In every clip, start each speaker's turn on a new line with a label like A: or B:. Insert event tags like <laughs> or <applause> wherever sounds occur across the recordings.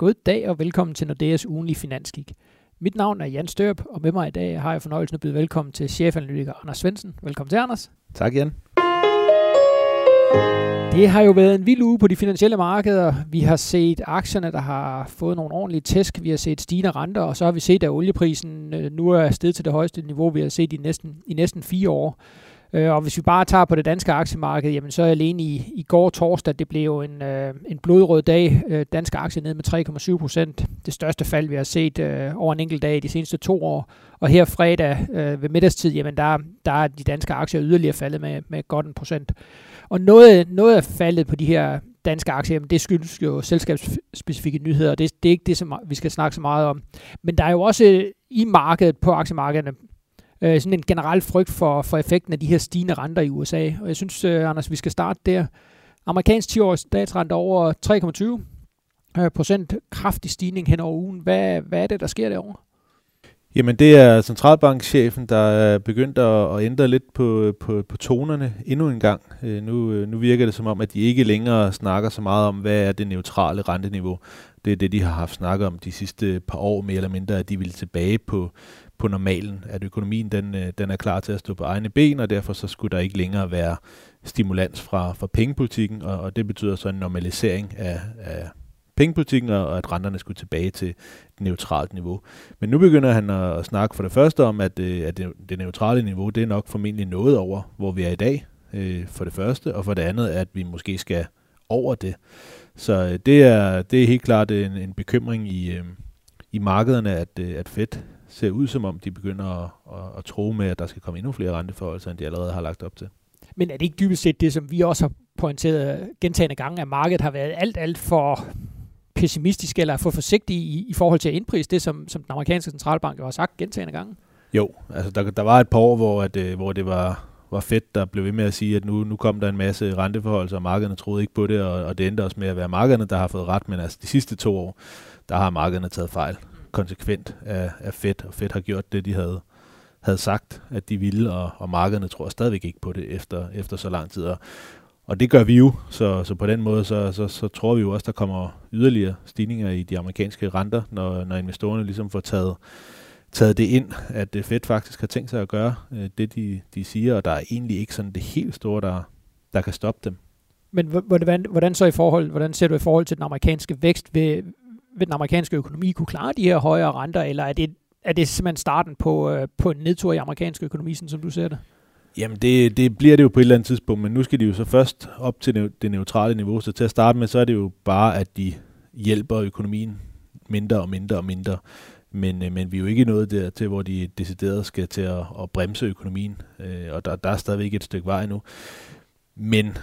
A: God dag og velkommen til Nordeas ugenlige finanskig. Mit navn er Jan Størp, og med mig i dag har jeg fornøjelsen at byde velkommen til chefanalytiker Anders Svensen. Velkommen til, Anders.
B: Tak, Jan.
A: Det har jo været en vild uge på de finansielle markeder. Vi har set aktierne, der har fået nogle ordentlige tæsk. Vi har set stigende renter, og så har vi set, at olieprisen øh, nu er steget til det højeste niveau, vi har set i næsten, i næsten fire år. Øh, og hvis vi bare tager på det danske aktiemarked, jamen så er alene i, i går torsdag, det blev en, øh, en blodrød dag. Øh, danske aktier ned med 3,7 procent. Det største fald, vi har set øh, over en enkelt dag i de seneste to år. Og her fredag øh, ved middagstid, jamen der, der er de danske aktier yderligere faldet med, med godt en procent. Og noget, noget af faldet på de her danske aktier, jamen det skyldes jo selskabsspecifikke nyheder, og det, det er ikke det, som vi skal snakke så meget om. Men der er jo også i markedet, på aktiemarkederne, øh, sådan en generel frygt for, for effekten af de her stigende renter i USA. Og jeg synes, øh, Anders, vi skal starte der. Amerikansk 10-års statsrente over 3,20 øh, procent kraftig stigning hen over ugen. Hvad, hvad er det, der sker derovre?
B: Jamen det er centralbankchefen, der er begyndt at, at ændre lidt på, på, på tonerne endnu en gang. Øh, nu, øh, nu virker det som om, at de ikke længere snakker så meget om, hvad er det neutrale renteniveau. Det er det, de har haft snakket om de sidste par år, mere eller mindre, at de ville tilbage på, på normalen, at økonomien den, øh, den er klar til at stå på egne ben, og derfor så skulle der ikke længere være stimulans fra, fra pengepolitikken, og, og det betyder så en normalisering af, af pengepolitikken, og at renterne skulle tilbage til et neutralt niveau. Men nu begynder han at, snakke for det første om, at, øh, at det, det neutrale niveau, det er nok formentlig noget over, hvor vi er i dag, øh, for det første, og for det andet, at vi måske skal over det. Så det er, det er helt klart en, en bekymring i, i markederne, at, at Fed ser ud som om, de begynder at, at, at tro med, at der skal komme endnu flere renteforholdelser, end de allerede har lagt op til.
A: Men er det ikke dybest set det, som vi også har pointeret gentagende gange, at markedet har været alt, alt for pessimistisk eller for forsigtig i, i forhold til at indprise det, som, som den amerikanske centralbank har sagt gentagende gange?
B: Jo, altså der, der var et par år, hvor, at, øh, hvor det var, var fedt, der blev ved med at sige, at nu, nu kom der en masse renteforhold, og markederne troede ikke på det, og, og det endte også med at være markederne, der har fået ret, men altså de sidste to år, der har markederne taget fejl konsekvent af, af Fed, og Fed har gjort det, de havde, havde sagt, at de ville, og, og markederne tror stadigvæk ikke på det efter, efter så lang tid. Og, og det gør vi jo, så, så på den måde, så, så, så tror vi jo også, der kommer yderligere stigninger i de amerikanske renter, når, når investorerne ligesom får taget, taget det ind, at Fed faktisk har tænkt sig at gøre øh, det, de, de siger, og der er egentlig ikke sådan det helt store, der, der kan stoppe dem.
A: Men hvordan, hvordan så i forhold, hvordan ser du i forhold til den amerikanske vækst? Vil, vil den amerikanske økonomi kunne klare de her højere renter, eller er det, er det simpelthen starten på, øh, på en nedtur i amerikansk økonomi, sådan som du ser det?
B: Jamen, det, det bliver det jo på et eller andet tidspunkt, men nu skal de jo så først op til det neutrale niveau, så til at starte med, så er det jo bare, at de hjælper økonomien mindre og mindre og mindre. Men, øh, men vi er jo ikke nået der til, hvor de decideret skal til at, at bremse økonomien, øh, og der, der er stadigvæk et stykke vej nu. Men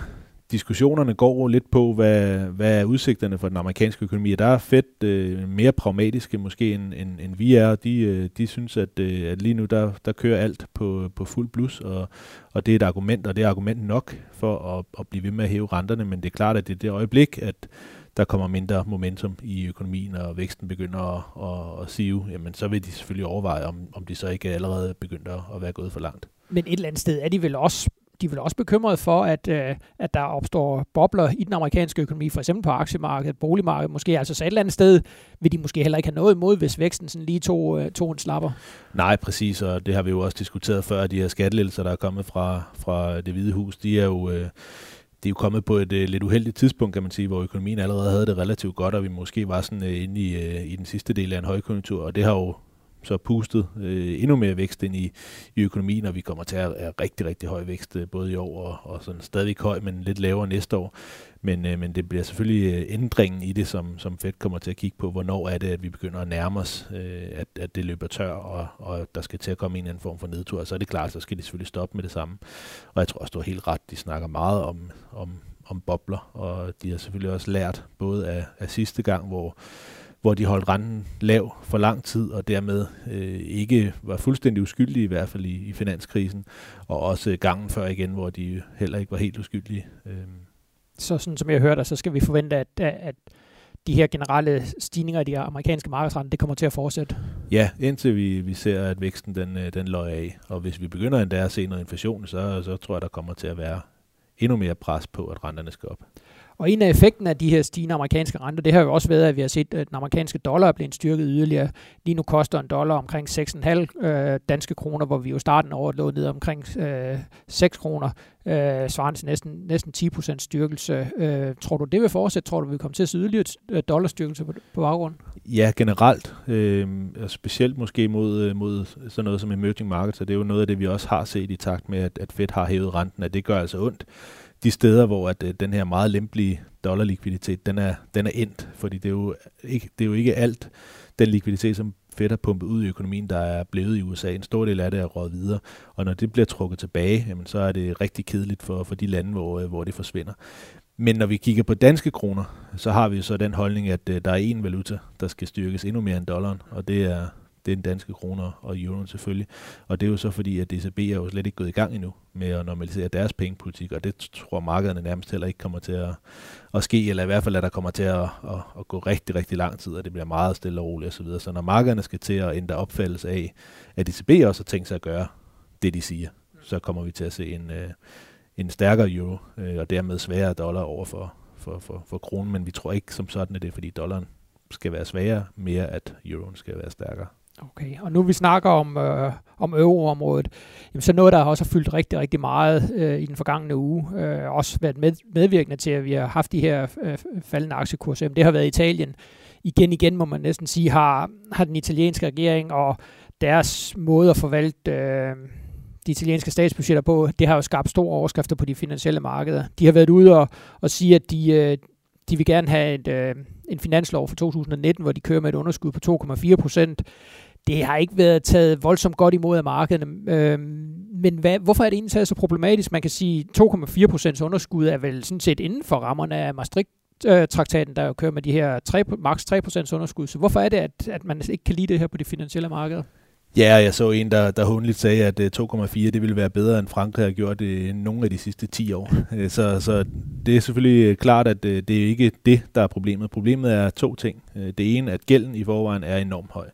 B: diskussionerne går lidt på, hvad, hvad er udsigterne for den amerikanske økonomi. Der er fedt øh, mere pragmatiske måske, end, end, end vi er. De, øh, de synes, at, øh, at lige nu der, der kører alt på, på fuld blus, og, og det er et argument, og det er argument nok for at, at blive ved med at hæve renterne, men det er klart, at det er det øjeblik, at der kommer mindre momentum i økonomien, og væksten begynder at, at, at sive, jamen så vil de selvfølgelig overveje, om, om de så ikke allerede begyndt at være gået for langt.
A: Men et eller andet sted er de vel også de er vel også bekymrede for, at, øh, at der opstår bobler i den amerikanske økonomi, for eksempel på aktiemarkedet, boligmarkedet måske. Altså så et eller andet sted vil de måske heller ikke have noget imod, hvis væksten sådan lige tog, øh, tog en slapper.
B: Nej, præcis, og det har vi jo også diskuteret før, de her skattelettelser, der er kommet fra, fra det hvide hus, de er jo... Øh, det er jo kommet på et øh, lidt uheldigt tidspunkt, kan man sige, hvor økonomien allerede havde det relativt godt, og vi måske var sådan øh, inde i, øh, i den sidste del af en højkonjunktur, og det har jo så pustet øh, endnu mere vækst ind i, i økonomien, og vi kommer til at have rigtig, rigtig høj vækst, øh, både i år og, og sådan stadig høj, men lidt lavere næste år. Men, øh, men det bliver selvfølgelig øh, ændringen i det, som, som Fed kommer til at kigge på, hvornår er det, at vi begynder at nærme os, øh, at, at det løber tør, og, og der skal til at komme en eller anden form for nedtur. Så er det klart, så skal de selvfølgelig stoppe med det samme. Og jeg tror også, du har helt ret, de snakker meget om, om, om bobler, og de har selvfølgelig også lært både af, af sidste gang, hvor hvor de holdt renten lav for lang tid, og dermed øh, ikke var fuldstændig uskyldige, i hvert fald i, i finanskrisen, og også gangen før igen, hvor de heller ikke var helt uskyldige. Øh.
A: Så sådan som jeg hørte, så skal vi forvente, at, at de her generelle stigninger i de amerikanske markedsrente, det kommer til at fortsætte?
B: Ja, indtil vi, vi ser, at væksten den, øh, den løg af. Og hvis vi begynder endda at se noget inflation, så, så tror jeg, der kommer til at være endnu mere pres på, at renterne skal op.
A: Og en af effekten af de her stigende amerikanske renter, det har jo også været, at vi har set, at den amerikanske dollar er blevet styrket yderligere. Lige nu koster en dollar omkring 6,5 øh, danske kroner, hvor vi jo starten over lå ned omkring øh, 6 kroner, øh, svarende til næsten, næsten 10% styrkelse. Øh, tror du, det vil fortsætte? Tror du, vi vil komme til at se yderligere øh, dollarstyrkelse på, på baggrund?
B: Ja, generelt. Øh, specielt måske mod, øh, mod sådan noget som emerging markets, og det er jo noget af det, vi også har set i takt med, at, at Fed har hævet renten, at det gør altså ondt de steder, hvor at, øh, den her meget lempelige dollarlikviditet, den er, den er endt, fordi det er, jo ikke, det er jo ikke alt den likviditet, som Fed har pumpet ud i økonomien, der er blevet i USA. En stor del af det er råd videre, og når det bliver trukket tilbage, jamen, så er det rigtig kedeligt for, for de lande, hvor, øh, hvor det forsvinder. Men når vi kigger på danske kroner, så har vi så den holdning, at øh, der er én valuta, der skal styrkes endnu mere end dollaren, og det er, det er den danske kroner og euroen selvfølgelig. Og det er jo så fordi, at DCB er jo slet ikke gået i gang endnu med at normalisere deres pengepolitik, og det tror markederne nærmest heller ikke kommer til at, at ske, eller i hvert fald, at der kommer til at, at, at gå rigtig, rigtig lang tid, og det bliver meget stille og roligt osv. Så, så når markederne skal til at ændre opfattelse af, at DCB også har tænkt sig at gøre det, de siger, så kommer vi til at se en, øh, en stærkere euro, øh, og dermed sværere dollar over for, for, for, for kronen, men vi tror ikke som sådan, at det er, fordi dollaren skal være svagere, mere at euroen skal være stærkere.
A: Okay, og nu vi snakker om, øh, om euroområdet, jamen, så noget, der også har fyldt rigtig, rigtig meget øh, i den forgangne uge, øh, også været med, medvirkende til, at vi har haft de her øh, faldende aktiekurser, jamen, det har været Italien. Igen, igen må man næsten sige, har, har den italienske regering og deres måde at forvalte øh, de italienske statsbudgetter på, det har jo skabt store overskrifter på de finansielle markeder. De har været ude og, og sige, at de, øh, de vil gerne have et, øh, en finanslov for 2019, hvor de kører med et underskud på 2,4 procent det har ikke været taget voldsomt godt imod af markederne. Øh, men hvad, hvorfor er det egentlig så problematisk? Man kan sige, 2,4 procents underskud er vel sådan set inden for rammerne af Maastricht traktaten, der jo kører med de her 3, maks 3 procents underskud. Så hvorfor er det, at, at man ikke kan lide det her på de finansielle markeder?
B: Ja, jeg så en, der, der hundligt sagde, at øh, 2,4 det ville være bedre, end Frankrig har gjort øh, det nogle af de sidste 10 år. <laughs> Øh, så, så det er selvfølgelig klart, at øh, det er ikke det, der er problemet. Problemet er to ting. Det ene, at gælden i forvejen er enormt høj.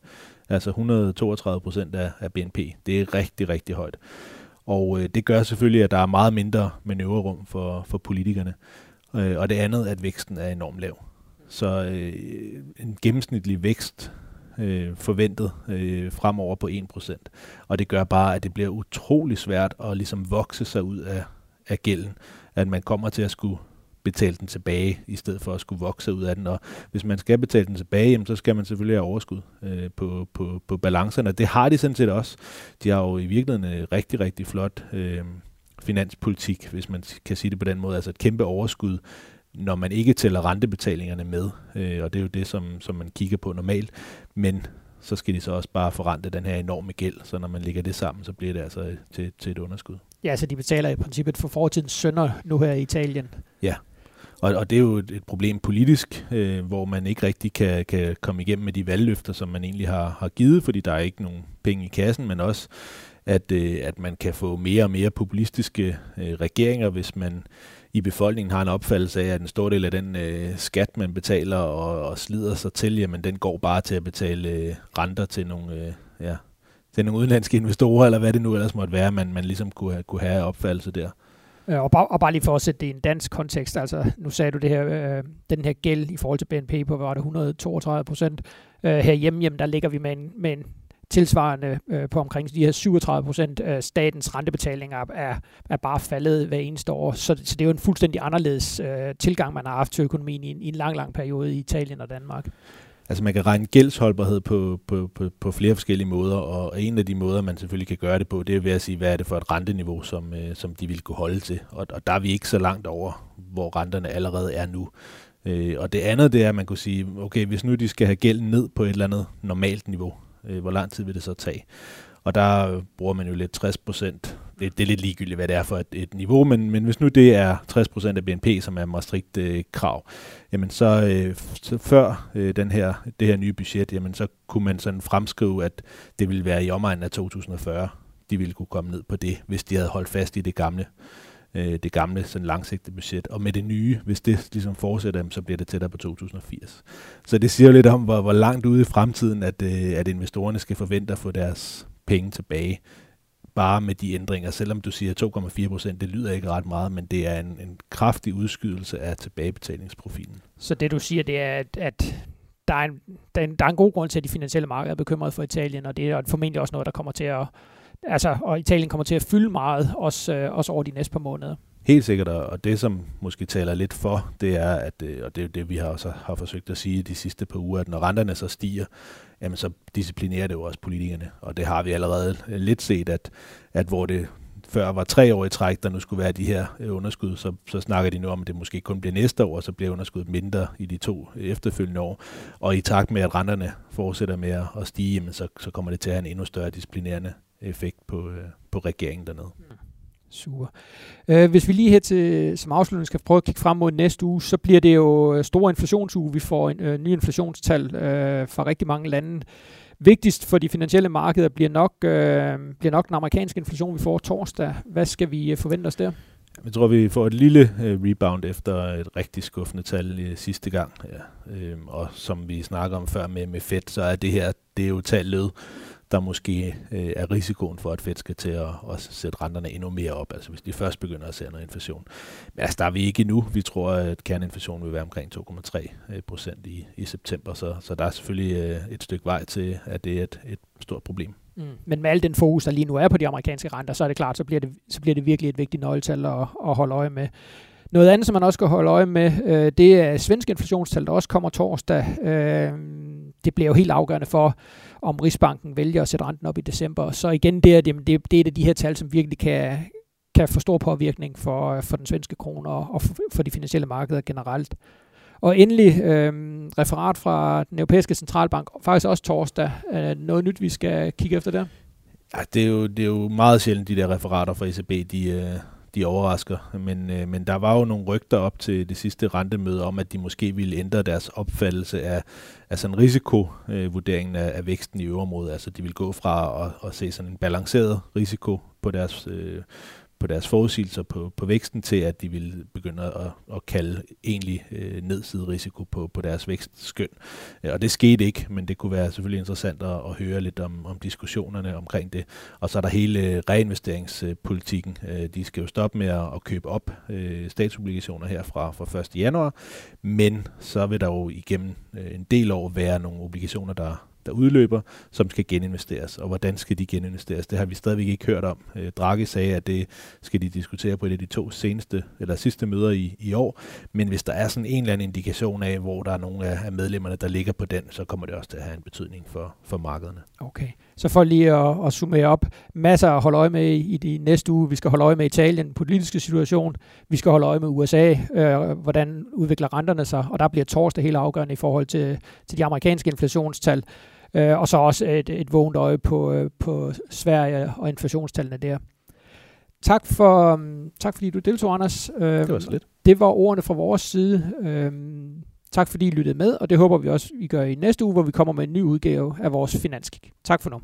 B: Altså 132 procent af, af BNP. Det er rigtig, rigtig højt. Og øh, det gør selvfølgelig, at der er meget mindre manøvrerum for, for politikerne. Øh, og det andet, at væksten er enormt lav. Så øh, en gennemsnitlig vækst øh, forventet øh, fremover på 1%. Og det gør bare, at det bliver utrolig svært at ligesom vokse sig ud af, af gælden. At man kommer til at skulle betale den tilbage, i stedet for at skulle vokse ud af den. Og hvis man skal betale den tilbage, jamen, så skal man selvfølgelig have overskud øh, på, på, på balancerne. Det har de sådan set også. De har jo i virkeligheden en rigtig, rigtig flot øh, finanspolitik, hvis man kan sige det på den måde. Altså et kæmpe overskud, når man ikke tæller rentebetalingerne med. Øh, og det er jo det, som, som man kigger på normalt. Men så skal de så også bare forrente den her enorme gæld, så når man lægger det sammen, så bliver det altså til, til et underskud.
A: Ja, så de betaler i princippet for fortidens sønder nu her i Italien.
B: Ja, og, og det er jo et, et problem politisk, øh, hvor man ikke rigtig kan, kan komme igennem med de valgløfter, som man egentlig har, har givet, fordi der er ikke nogen penge i kassen, men også at, øh, at man kan få mere og mere populistiske øh, regeringer, hvis man i befolkningen har en opfattelse af, at en stor del af den øh, skat, man betaler og, og slider sig til, jamen den går bare til at betale øh, renter til nogle, øh, ja, til nogle udenlandske investorer, eller hvad det nu ellers måtte være, man, man ligesom kunne have, kunne have opfattelse der.
A: Øh, og bare, og bare lige for at sætte det i en dansk kontekst, altså nu sagde du det her, øh, den her gæld i forhold til BNP på, var det 132 procent. Øh, herhjemme, jamen, der ligger vi med en, med en tilsvarende øh, på omkring de her 37 procent Øh, statens rentebetalinger er, er bare faldet hver eneste år. Så, så det er jo en fuldstændig anderledes øh, tilgang, man har haft til økonomien i en, i en lang, lang periode i Italien og Danmark.
B: Altså man kan regne gældsholdbarhed på, på, på, på flere forskellige måder, og en af de måder, man selvfølgelig kan gøre det på, det er ved at sige, hvad er det for et renteniveau, som, øh, som de vil kunne holde til. Og, og der er vi ikke så langt over, hvor renterne allerede er nu. Øh, og det andet, det er, at man kunne sige, okay, hvis nu de skal have gælden ned på et eller andet normalt niveau, øh, hvor lang tid vil det så tage? Og der bruger man jo lidt 60 procent. Det, det er lidt ligegyldigt, hvad det er for et, et niveau, men, men hvis nu det er 60% af BNP, som er Maastricht-krav, jamen så, øh, så før øh, den her, det her nye budget, jamen så kunne man sådan fremskrive, at det ville være i omegnen af 2040, de ville kunne komme ned på det, hvis de havde holdt fast i det gamle øh, det gamle sådan langsigtede budget. Og med det nye, hvis det ligesom fortsætter, så bliver det tættere på 2080. Så det siger jo lidt om, hvor, hvor langt ude i fremtiden, at, øh, at investorerne skal forvente at få deres penge tilbage bare med de ændringer, selvom du siger 2,4 procent, det lyder ikke ret meget, men det er en, en kraftig udskydelse af tilbagebetalingsprofilen.
A: Så det du siger, det er, at, at der, er en, der, er en, der er en god grund til, at de finansielle markeder er bekymret for Italien, og det er formentlig også noget, der kommer til at, altså, og Italien kommer til at fylde meget, også, øh, også over de næste par måneder.
B: Helt sikkert, og det som måske taler lidt for, det er, at, øh, og det er det, vi har også har forsøgt at sige de sidste par uger, at når renterne så stiger, jamen så disciplinerer det jo også politikerne. Og det har vi allerede øh, lidt set, at, at hvor det før var tre år i træk, der nu skulle være de her øh, underskud, så, så snakker de nu om, at det måske kun bliver næste år, og så bliver underskuddet mindre i de to efterfølgende år. Og i takt med, at renterne fortsætter med at stige, jamen så, så kommer det til at have en endnu større disciplinerende effekt på, på regeringen dernede. Mm.
A: Super. Øh, hvis vi lige her til, som afslutning skal prøve at kigge frem mod næste uge, så bliver det jo øh, store inflationsuge. Vi får en øh, ny inflationstal uh, fra rigtig mange lande. Vigtigst for de finansielle markeder bliver nok, uh, bliver nok den amerikanske inflation, vi får torsdag. Hvad skal vi forvente os der?
B: Jeg tror, vi får et lille rebound efter et rigtig skuffende tal sidste gang. Ja. Uh, og som vi snakker om før med, med Fed, så er det her, det er jo tallet der måske øh, er risikoen for, at Fed skal til at, at sætte renterne endnu mere op, altså hvis de først begynder at se noget inflation. Men altså, der er vi ikke endnu. Vi tror, at kerneinflationen vil være omkring 2,3 øh, procent i, i september, så, så der er selvfølgelig øh, et stykke vej til, at det er et, et stort problem.
A: Mm. Men med al den fokus, der lige nu er på de amerikanske renter, så er det klart, så bliver det, så bliver det virkelig et vigtigt nøgletal at, at holde øje med. Noget andet, som man også skal holde øje med, øh, det er svenske inflationstal, der også kommer torsdag. Øh, det bliver jo helt afgørende for, om Rigsbanken vælger at sætte renten op i december. Så igen, det er, det, det, det er et af de her tal, som virkelig kan, kan få stor påvirkning for, øh, for den svenske krone og, og for de finansielle markeder generelt. Og endelig øh, referat fra den europæiske centralbank, faktisk også torsdag. Øh, noget nyt, vi skal kigge efter der?
B: Ja, det er, jo, det er jo meget sjældent, de der referater fra ECB, de, øh, de overrasker. Men, øh, men der var jo nogle rygter op til det sidste rentemøde om, at de måske ville ændre deres opfattelse af, af sådan risikovurderingen af, af væksten i øvrigt. Altså de vil gå fra at, at se sådan en balanceret risiko på deres øh, på deres forudsigelser på, på væksten til, at de ville begynde at, at kalde egentlig øh, nedsiderisiko på, på deres vækstskøn. Øh, og det skete ikke, men det kunne være selvfølgelig interessant at, at høre lidt om, om diskussionerne omkring det. Og så er der hele øh, reinvesteringspolitikken. Øh, de skal jo stoppe med at, at købe op øh, statsobligationer her fra, fra 1. januar, men så vil der jo igennem en del år være nogle obligationer, der der udløber, som skal geninvesteres. Og hvordan skal de geninvesteres? Det har vi stadigvæk ikke hørt om. Øh, Draghi sagde, at det skal de diskutere på et af de to seneste eller sidste møder i, i år. Men hvis der er sådan en eller anden indikation af, hvor der er nogle af medlemmerne, der ligger på den, så kommer det også til at have en betydning for, for markederne.
A: Okay. Så for lige at, at summere op, masser at holde øje med i de næste uge. Vi skal holde øje med Italien, den politiske situation. Vi skal holde øje med USA, øh, hvordan udvikler renterne sig. Og der bliver torsdag helt afgørende i forhold til, til de amerikanske inflationstal. Øh, og så også et, et vågent øje på, øh, på Sverige og inflationstallene der. Tak, for, um, tak fordi du deltog, Anders.
B: Øh, det var så lidt.
A: Det var ordene fra vores side. Øh, tak fordi I lyttede med, og det håber vi også, I gør i næste uge, hvor vi kommer med en ny udgave af vores Finanskik. Tak for nu.